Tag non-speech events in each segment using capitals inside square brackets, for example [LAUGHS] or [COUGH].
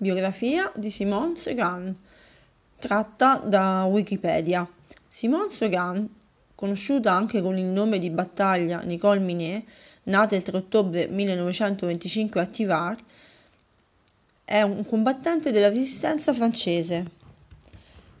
Biografia di Simone Segan, tratta da Wikipedia. Simone Segan, conosciuta anche con il nome di battaglia Nicole Minet, nata il 3 ottobre 1925 a Tivar, è un combattente della resistenza francese.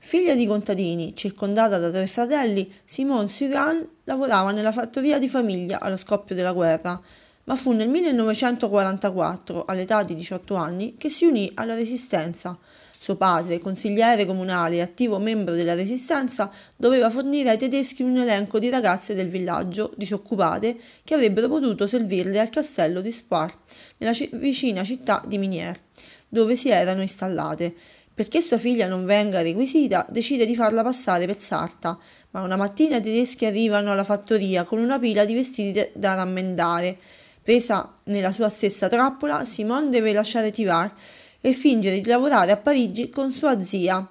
Figlia di contadini, circondata da tre fratelli, Simone Suran lavorava nella fattoria di famiglia allo scoppio della guerra, ma fu nel 1944, all'età di 18 anni, che si unì alla Resistenza. Suo padre, consigliere comunale e attivo membro della Resistenza, doveva fornire ai tedeschi un elenco di ragazze del villaggio disoccupate che avrebbero potuto servirle al castello di Spar, nella c- vicina città di Minier, dove si erano installate. Perché sua figlia non venga requisita, decide di farla passare per sarta, ma una mattina i tedeschi arrivano alla fattoria con una pila di vestiti da rammendare. Presa nella sua stessa trappola, Simone deve lasciare Tivar e fingere di lavorare a Parigi con sua zia.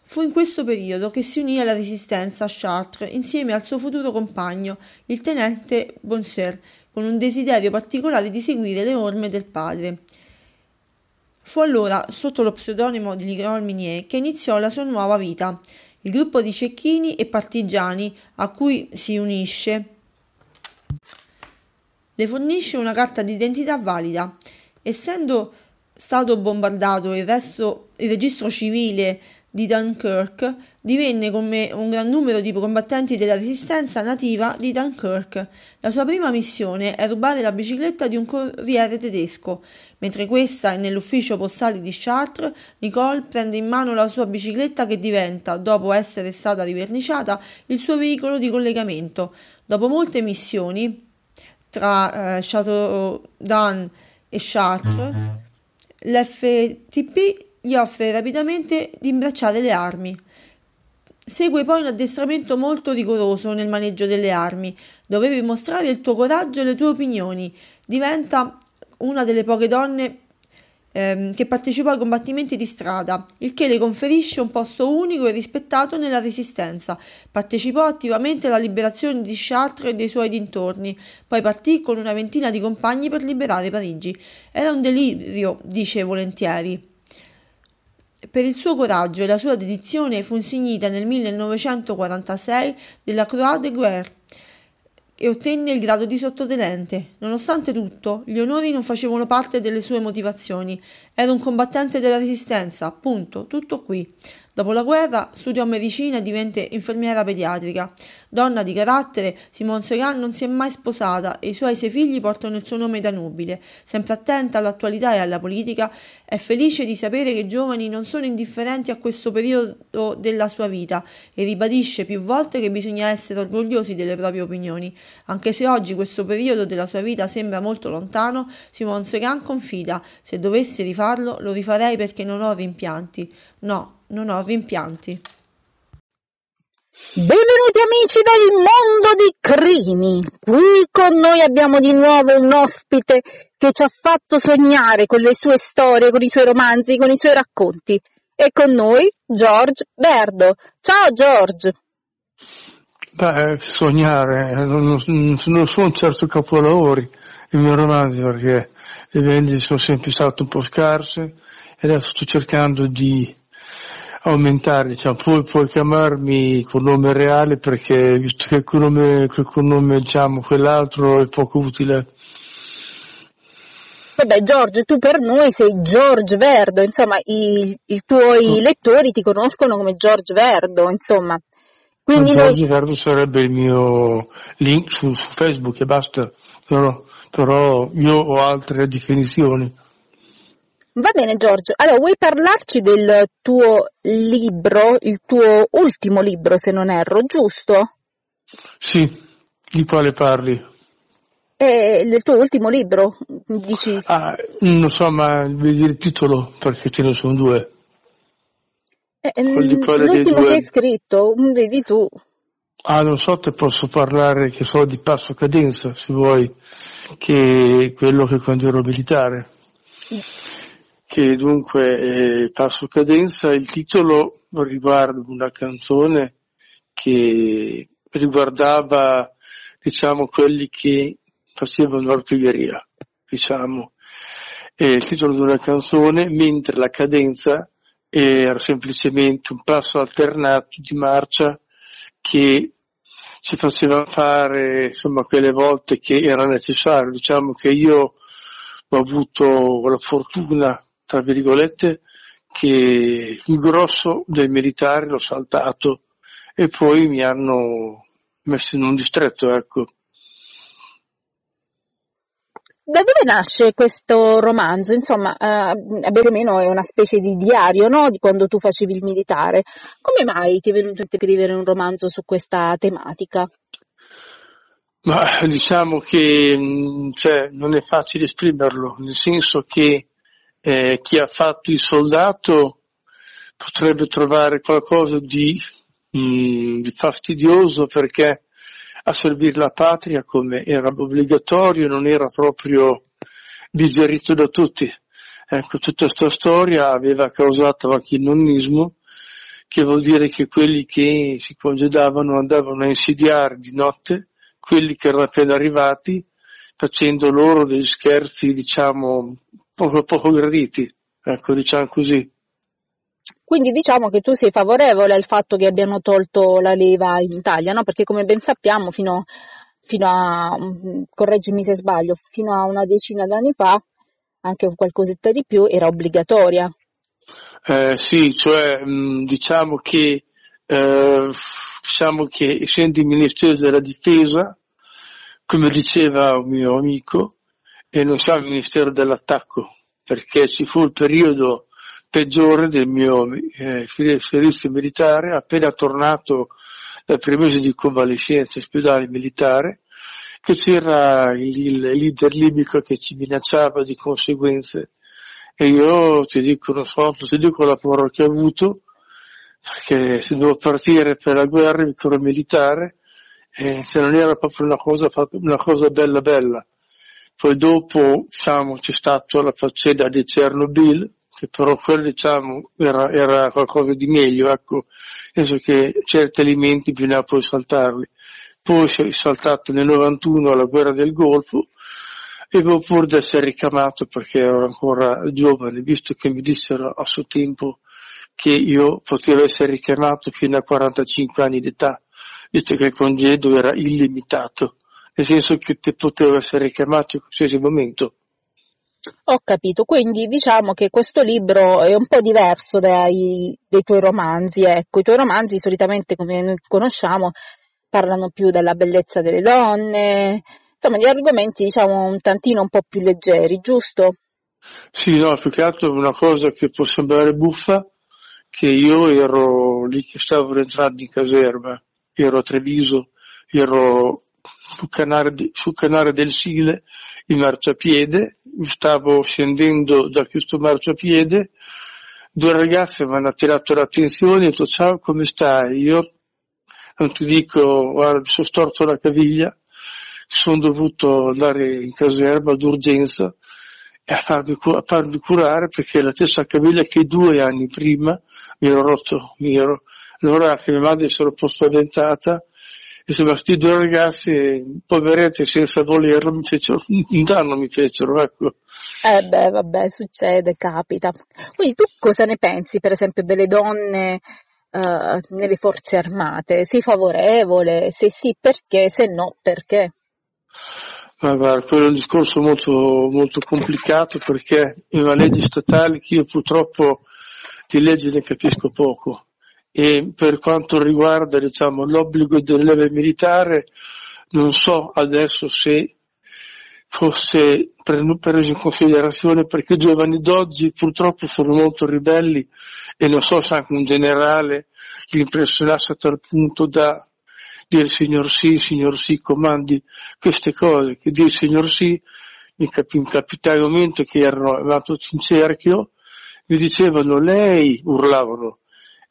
Fu in questo periodo che si unì alla resistenza a Chartres insieme al suo futuro compagno, il tenente Bonser, con un desiderio particolare di seguire le orme del padre. Fu allora, sotto lo pseudonimo di Nicole Minier, che iniziò la sua nuova vita. Il gruppo di cecchini e partigiani a cui si unisce le fornisce una carta d'identità valida. Essendo stato bombardato il, resto, il registro civile di Dunkirk, divenne come un gran numero di combattenti della resistenza nativa di Dunkirk. La sua prima missione è rubare la bicicletta di un corriere tedesco. Mentre questa è nell'ufficio postale di Chartres, Nicole prende in mano la sua bicicletta che diventa, dopo essere stata riverniciata, il suo veicolo di collegamento. Dopo molte missioni, tra eh, Château-d'An e Chartres, l'FTP gli offre rapidamente di imbracciare le armi. Segue poi un addestramento molto rigoroso nel maneggio delle armi. Dovevi mostrare il tuo coraggio e le tue opinioni. Diventa una delle poche donne ehm, che partecipò ai combattimenti di strada, il che le conferisce un posto unico e rispettato nella resistenza. Partecipò attivamente alla liberazione di Chartres e dei suoi dintorni, poi partì con una ventina di compagni per liberare Parigi. Era un delirio, dice volentieri. Per il suo coraggio e la sua dedizione fu insignita nel 1946 della Croix de Guerre e ottenne il grado di sottotenente. Nonostante tutto, gli onori non facevano parte delle sue motivazioni. Era un combattente della resistenza, appunto, tutto qui. Dopo la guerra studiò medicina e divenne infermiera pediatrica. Donna di carattere, Simone Segan non si è mai sposata e i suoi sei figli portano il suo nome da nobile. Sempre attenta all'attualità e alla politica, è felice di sapere che i giovani non sono indifferenti a questo periodo della sua vita e ribadisce più volte che bisogna essere orgogliosi delle proprie opinioni. Anche se oggi questo periodo della sua vita sembra molto lontano, Simone Segan confida: se dovessi rifarlo, lo rifarei perché non ho rimpianti. No, non ho rimpianti. Benvenuti amici del mondo di crimi. Qui con noi abbiamo di nuovo un ospite che ci ha fatto sognare con le sue storie, con i suoi romanzi, con i suoi racconti. E con noi George Berdo. Ciao George. Beh, sognare, non, non sono certo capolavori i miei romanzi perché le vendite sono sempre state un po' scarse e adesso sto cercando di aumentare, diciamo, puoi, puoi chiamarmi con nome reale perché visto che con nome, con nome diciamo, quell'altro è poco utile. Vabbè, George, tu per noi sei George Verdo, insomma, i, i tuoi mm. lettori ti conoscono come George Verdo, insomma. Quindi George noi... Verdo sarebbe il mio link su, su Facebook e basta, però, però io ho altre definizioni. Va bene Giorgio, allora vuoi parlarci del tuo libro, il tuo ultimo libro se non erro, giusto? Sì, di quale parli? Eh, del tuo ultimo libro? Di chi? Ah, non so, ma vedi il titolo perché ce ne sono due. Eh, di l'ultimo che hai scritto, vedi tu. Ah, non so, te posso parlare, che so, di Passo Cadenza, se vuoi, che è quello che quando ero militare che dunque eh, passo cadenza, il titolo riguarda una canzone che riguardava diciamo quelli che facevano artiglieria, diciamo, è il titolo di una canzone, mentre la cadenza era semplicemente un passo alternato di marcia che ci faceva fare insomma quelle volte che era necessario. Diciamo che io ho avuto la fortuna, tra virgolette, che il grosso dei militari l'ho saltato e poi mi hanno messo in un distretto, ecco. Da dove nasce questo romanzo? Insomma, eh, più o meno è una specie di diario, no? Di quando tu facevi il militare. Come mai ti è venuto a scrivere un romanzo su questa tematica? Ma diciamo che mm, cioè, non è facile esprimerlo, nel senso che eh, chi ha fatto il soldato potrebbe trovare qualcosa di, mh, mm, di fastidioso perché a servire la patria come era obbligatorio non era proprio digerito da tutti. Ecco, tutta questa storia aveva causato anche il nonnismo, che vuol dire che quelli che si congedavano andavano a insidiare di notte quelli che erano appena arrivati, facendo loro degli scherzi, diciamo, poco, poco graditi, ecco, diciamo così. Quindi diciamo che tu sei favorevole al fatto che abbiano tolto la leva in Italia, no? Perché come ben sappiamo fino, fino a, correggimi se sbaglio, fino a una decina d'anni fa, anche qualcosetta di più, era obbligatoria. Eh, sì, cioè diciamo che, eh, diciamo che essendo il Ministero della Difesa, come diceva un mio amico, e non siamo il Ministero dell'Attacco, perché ci fu il periodo peggiore del mio eh, servizio militare, appena tornato dal primo mese di convalescenza ospedale militare, che c'era il, il leader libico che ci minacciava di conseguenze. E io ti dico, non so, ti dico la paura che ho avuto, perché se devo partire per la guerra, il corpo militare, eh, se non era proprio una cosa, una cosa bella bella. Poi dopo diciamo, c'è stata la faccenda di Chernobyl, che però quello diciamo, era, era, qualcosa di meglio, ecco, penso che certi alimenti bisogna poi saltarli. Poi si è saltato nel 91 alla guerra del Golfo e pur di essere ricamato perché ero ancora giovane, visto che mi dissero a suo tempo che io potevo essere richiamato fino a 45 anni d'età, visto che il congedo era illimitato nel senso che potevo essere chiamato in qualsiasi momento. Ho capito, quindi diciamo che questo libro è un po' diverso dai, dai tuoi romanzi, ecco, i tuoi romanzi solitamente come noi conosciamo parlano più della bellezza delle donne, insomma di argomenti diciamo un tantino un po' più leggeri, giusto? Sì, no, più che altro è una cosa che può sembrare buffa, che io ero lì che stavo rientrando in caserma, ero a Treviso, ero sul canale, sul canale del Sile in marciapiede, stavo scendendo da questo marciapiede, due ragazze mi hanno attirato l'attenzione e ho detto ciao come stai? Io non ti dico, guarda, mi sono storto la caviglia, sono dovuto andare in caserma d'urgenza a farmi, a farmi curare perché la stessa caviglia che due anni prima mi ero rotto, mi ero, allora che mia madre si era un po' spaventata insomma questi due ragazzi poveretti senza volerlo mi fecero [LAUGHS] un danno mi fecero ecco. Eh beh vabbè succede capita. Quindi tu cosa ne pensi per esempio delle donne uh, nelle forze armate? Sei favorevole? Se sì perché? Se no perché? Ma guarda, quello è un discorso molto, molto complicato perché in una legge statale che io purtroppo di legge ne capisco poco e per quanto riguarda diciamo, l'obbligo del leve militare non so adesso se fosse preso in considerazione perché i giovani d'oggi purtroppo sono molto ribelli e non so se anche un generale li impressionasse a tal punto da dire signor sì, signor sì, comandi queste cose, che dire signor sì, mi, cap- mi capitai un momento che erano arrivati in cerchio, mi dicevano lei, urlavano,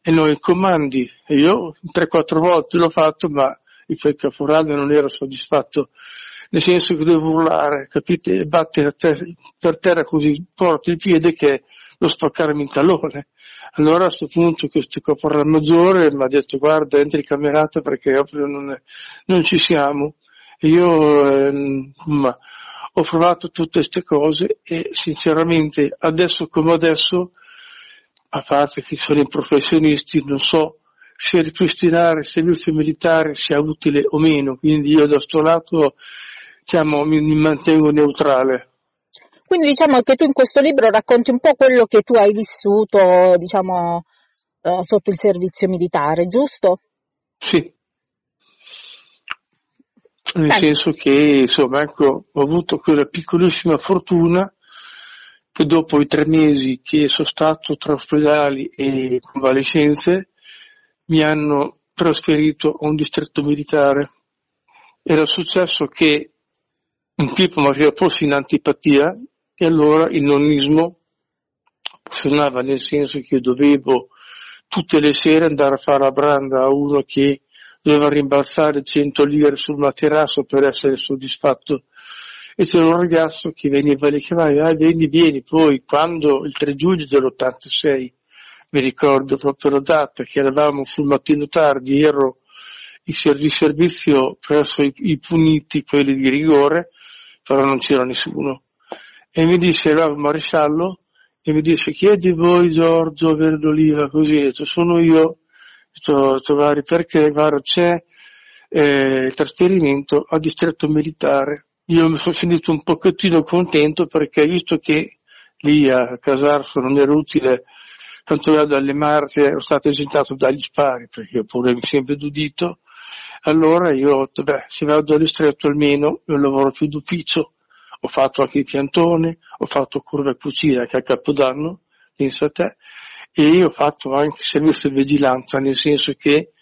e noi comandi. E io 3-4 volte l'ho fatto, ma il caporale non era soddisfatto, nel senso che dovevo urlare, capite, e battere ter- per terra così forte il piede che lo spaccarmi in tallone. Allora a questo punto questo caporale maggiore mi ha detto guarda entri in camerata perché proprio non, è, non ci siamo. E io eh, ho provato tutte queste cose e sinceramente adesso come adesso, a parte che sono i professionisti, non so se ripristinare il servizio militare sia utile o meno, quindi io da questo lato diciamo, mi, mi mantengo neutrale. Quindi diciamo che tu in questo libro racconti un po' quello che tu hai vissuto, diciamo, eh, sotto il servizio militare, giusto? Sì. Nel Beh. senso che, insomma, ecco, ho avuto quella piccolissima fortuna che dopo i tre mesi che sono stato tra ospedali e convalescenze mi hanno trasferito a un distretto militare. Era successo che un tipo mi aveva posto in antipatia e allora il nonnismo funzionava nel senso che io dovevo tutte le sere andare a fare la branda a uno che doveva rimbalzare 100 lire sul materasso per essere soddisfatto. E c'era un ragazzo che veniva lì, che vai, ah, vieni, vieni. Poi, quando il 3 giugno dell'86, mi ricordo proprio la data, che eravamo sul mattino tardi, ero di servizio presso i, i puniti, quelli di rigore, però non c'era nessuno. E mi disse, era maresciallo, e mi disse, chi è di voi Giorgio Verdoliva? Così, ho detto, sono io, detto, perché guarda, c'è eh, il trasferimento a distretto militare. Io mi sono sentito un pochettino contento perché visto che lì a Casarso non era utile tanto dalle marce, ero stato esentato dagli spari perché io pure mi sempre d'udito, allora io ho detto, beh, se vado a distretto almeno io lavoro più d'ufficio, ho fatto anche il piantone, ho fatto curva cucina che a Capodanno, pensa a te, e ho fatto anche servizio di vigilanza, nel senso che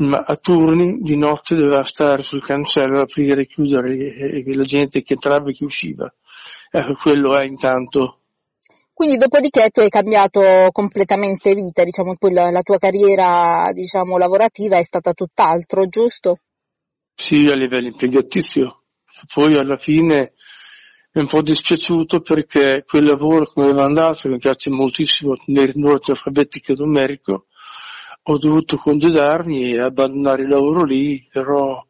a turni di notte doveva stare sul cancello aprire e chiudere e, e la gente che entrava e che usciva. Ecco, quello è intanto. Quindi dopodiché tu hai cambiato completamente vita, diciamo, poi la, la tua carriera, diciamo, lavorativa è stata tutt'altro, giusto? Sì, a livello impiegatizio. Poi alla fine è un po' dispiaciuto perché quel lavoro come aveva andato, mi piace moltissimo tenere in ordine alfabetico e numerico, ho dovuto congedarmi e abbandonare il lavoro lì, però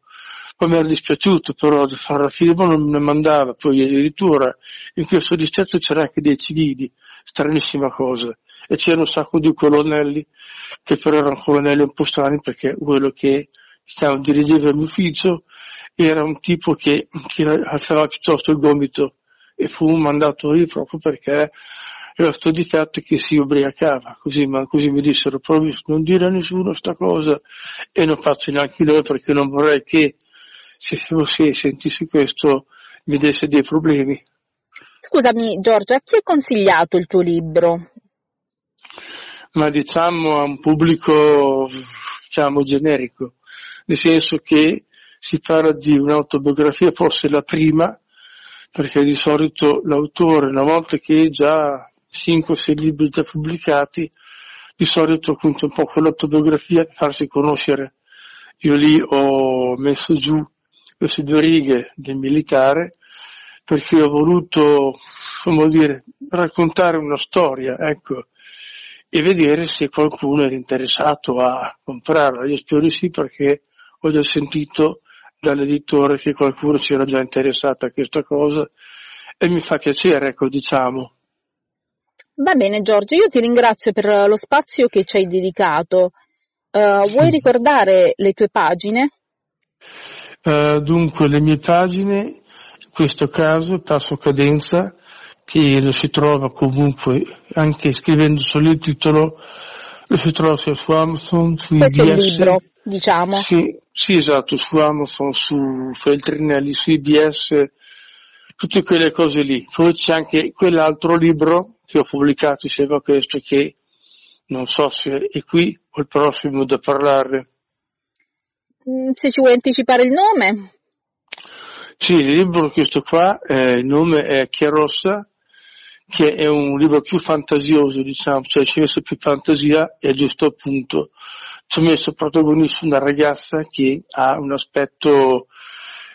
poi mi era dispiaciuto però di fare la firma non me ne mandava, poi addirittura in questo distretto c'era anche dei civili, stranissima cosa, e c'era un sacco di colonnelli che però erano colonnelli un po' strani perché quello che stava dirigeva l'ufficio era un tipo che, che alzava piuttosto il gomito e fu mandato lì proprio perché aveva questo difetto che si ubriacava, così, ma così mi dissero proprio non dire a nessuno sta cosa e non faccio neanche noi perché non vorrei che se, se sentissi questo mi desse dei problemi. Scusami Giorgia, a chi hai consigliato il tuo libro? Ma diciamo a un pubblico diciamo generico, nel senso che si parla di un'autobiografia, forse la prima, perché di solito l'autore, una volta che ha già 5-6 libri già pubblicati, di solito conta un po' con l'autobiografia farsi conoscere. Io lì ho messo giù queste due righe del militare perché ho voluto, come dire, raccontare una storia, ecco, e vedere se qualcuno era interessato a comprarla. Io spero di sì perché ho già sentito dall'editore che qualcuno si era già interessato a questa cosa e mi fa piacere, ecco, diciamo. Va bene Giorgio, io ti ringrazio per lo spazio che ci hai dedicato. Uh, vuoi ricordare le tue pagine? Uh, dunque, le mie pagine, in questo caso, passo cadenza, che lo si trova comunque, anche scrivendo solo il titolo, lo si trova sia su Amazon, su Questo IBS. È il libro, diciamo. Sì, sì, esatto, su Amazon, su Feltrinelli, su IBS, tutte quelle cose lì. Poi c'è anche quell'altro libro che ho pubblicato insieme a questo che non so se è qui o il prossimo da parlare. Mm, se ci vuoi anticipare il nome? Sì, il libro questo qua, eh, il nome è Chiarossa che è un libro più fantasioso, diciamo, cioè ci ho messo più fantasia e giusto appunto ci ho messo protagonista una ragazza che ha un aspetto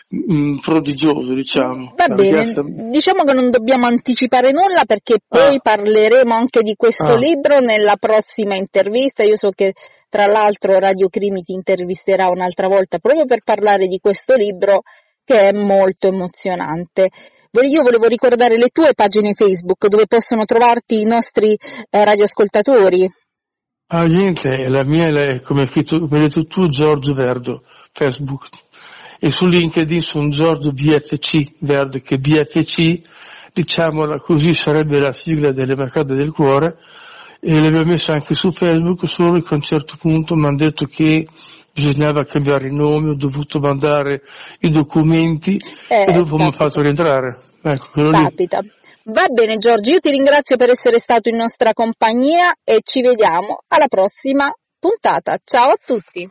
mh, mm, prodigioso, diciamo. Va bene, ragazza... diciamo che non dobbiamo anticipare nulla perché poi ah. parleremo anche di questo ah. libro nella prossima intervista. Io so che tra l'altro Radio Crimi ti intervisterà un'altra volta proprio per parlare di questo libro che è molto emozionante. Io volevo ricordare le tue pagine Facebook dove possono trovarti i nostri eh, radioascoltatori. Ah, niente, la mia è come hai detto tu, Giorgio Verdo, Facebook. E su LinkedIn sono Giorgio BFC Verdo, che BFC, diciamola così, sarebbe la sigla delle Mercate del Cuore, e l'avevo messa anche su Facebook, solo che a un certo punto mi hanno detto che bisognava cambiare il nome, ho dovuto mandare i documenti eh, e dopo mi ha fatto rientrare. Ecco, capita. Lì. Va bene Giorgio, io ti ringrazio per essere stato in nostra compagnia e ci vediamo alla prossima puntata. Ciao a tutti.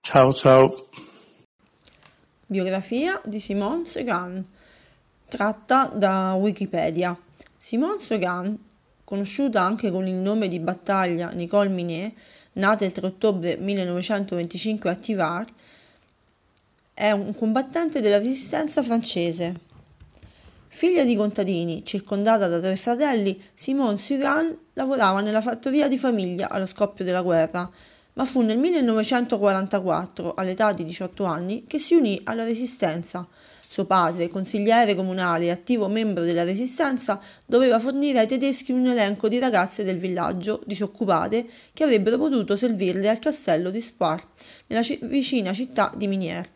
Ciao ciao. Biografia di Simone Segan, tratta da Wikipedia. Simone Segan, conosciuta anche con il nome di battaglia Nicole Minet, nata il 3 ottobre 1925 a Tivar, è un combattente della resistenza francese. Figlia di contadini, circondata da tre fratelli, Simone Suran lavorava nella fattoria di famiglia allo scoppio della guerra, ma fu nel 1944, all'età di 18 anni, che si unì alla Resistenza. Suo padre, consigliere comunale e attivo membro della Resistenza, doveva fornire ai tedeschi un elenco di ragazze del villaggio disoccupate che avrebbero potuto servirle al castello di Spar, nella c- vicina città di Minier,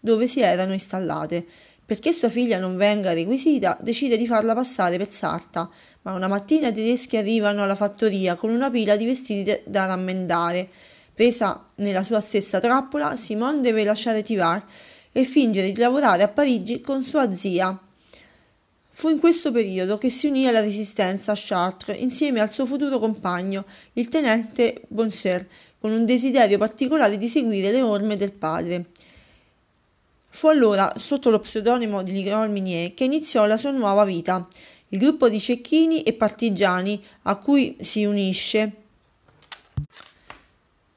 dove si erano installate. Perché sua figlia non venga requisita, decide di farla passare per sarta, ma una mattina i tedeschi arrivano alla fattoria con una pila di vestiti da rammendare. Presa nella sua stessa trappola, Simone deve lasciare Tivar e fingere di lavorare a Parigi con sua zia. Fu in questo periodo che si unì alla resistenza a Chartres insieme al suo futuro compagno, il tenente Bonser, con un desiderio particolare di seguire le orme del padre. Fu allora, sotto lo pseudonimo di Nicole Minier, che iniziò la sua nuova vita. Il gruppo di cecchini e partigiani a cui si unisce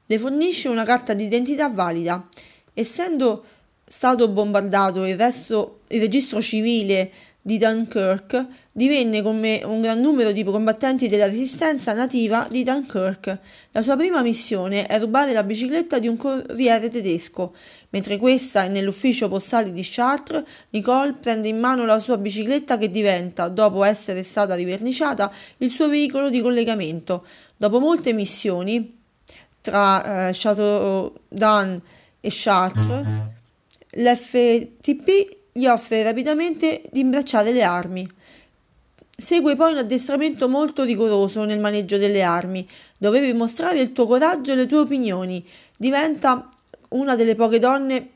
le fornisce una carta d'identità valida. Essendo stato bombardato il, resto, il registro civile di Dunkirk, divenne come un gran numero di combattenti della resistenza nativa di Dunkirk. La sua prima missione è rubare la bicicletta di un corriere tedesco. Mentre questa è nell'ufficio postale di Chartres, Nicole prende in mano la sua bicicletta che diventa, dopo essere stata riverniciata, il suo veicolo di collegamento. Dopo molte missioni tra eh, Château-d'An e Chartres, l'FTP gli offre rapidamente di imbracciare le armi. Segue poi un addestramento molto rigoroso nel maneggio delle armi. Dovevi mostrare il tuo coraggio e le tue opinioni. Diventa una delle poche donne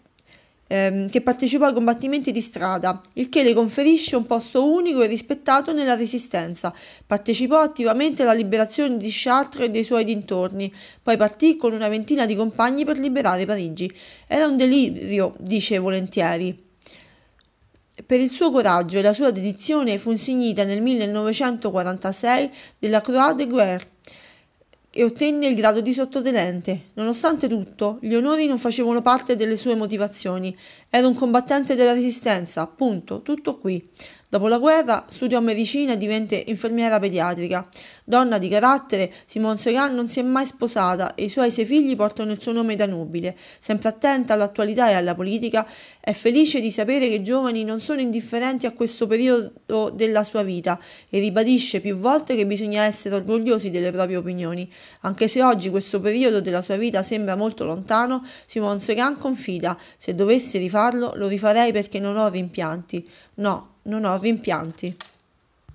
ehm, che partecipò ai combattimenti di strada, il che le conferisce un posto unico e rispettato nella resistenza. Partecipò attivamente alla liberazione di Chartres e dei suoi dintorni, poi partì con una ventina di compagni per liberare Parigi. Era un delirio, dice volentieri. Per il suo coraggio e la sua dedizione fu insignita nel 1946 della Croix de Guerre e ottenne il grado di sottotenente. Nonostante tutto, gli onori non facevano parte delle sue motivazioni. Era un combattente della resistenza, punto, tutto qui. Dopo la guerra studiò medicina e divenne infermiera pediatrica. Donna di carattere, Simone Segan non si è mai sposata e i suoi sei figli portano il suo nome da nobile. Sempre attenta all'attualità e alla politica, è felice di sapere che i giovani non sono indifferenti a questo periodo della sua vita e ribadisce più volte che bisogna essere orgogliosi delle proprie opinioni. Anche se oggi questo periodo della sua vita sembra molto lontano, Simone Segan confida: se dovessi rifarlo, lo rifarei perché non ho rimpianti. No, non ho rimpianti.